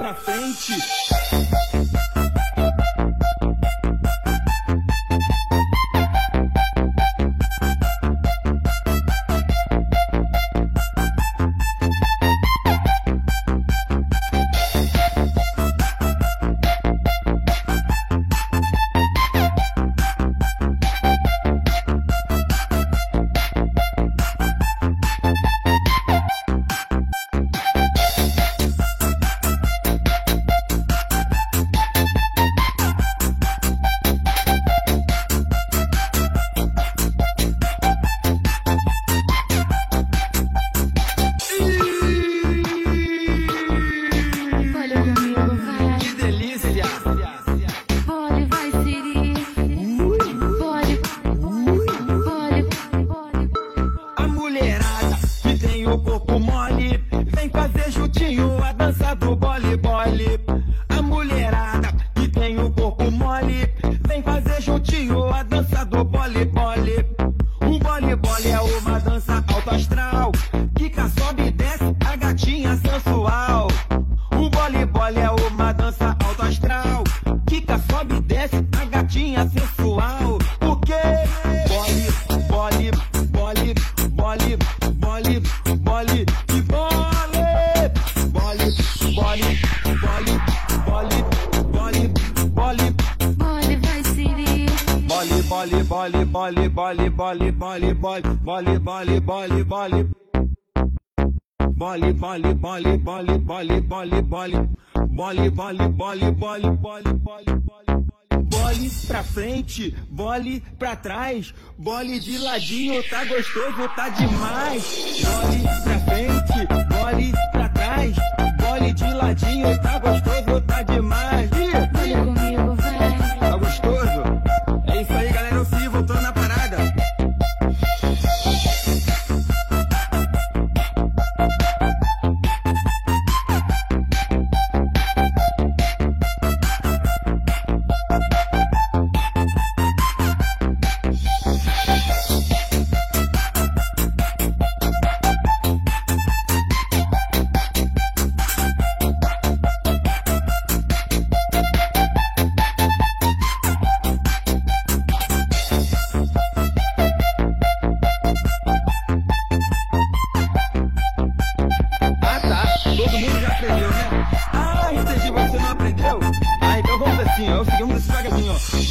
Pra frente! É uma dança alto astral, quica, sobe e desce a gatinha sensual. O bole é uma dança alto astral, quica, sobe e desce a gatinha sensual. O quê? Bole, bole, bole, bole, bole, bole, bole, bole, bole, bole, bole, bole, bole, bole, bole. Bole, bole, bole, bole, bole, bole, bole. Bole, bole, bole, bole, bole, bole, pra frente, bole pra trás. Bole de ladinho, tá gostoso, tá demais. Bole pra frente, bole pra trás. Bole de ladinho, tá gostoso, tá demais.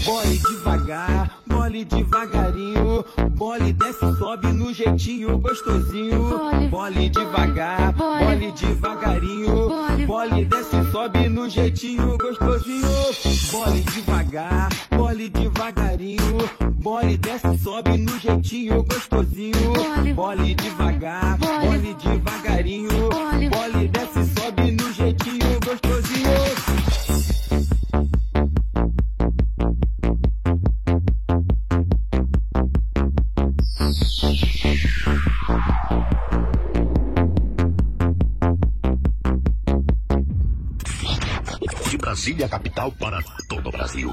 Bole devagar, bole devagarinho. Bole desce, sobe no jeitinho gostosinho. Bole, devagar, bole, devagarinho. bole, desce, sobe no jeitinho gostosinho. Bole devagar, bole devagarinho. Bole desce, sobe no jeitinho gostosinho. Bole, devagar, bole, devagarinho. Bole desce, De Brasília, capital, para todo o Brasil.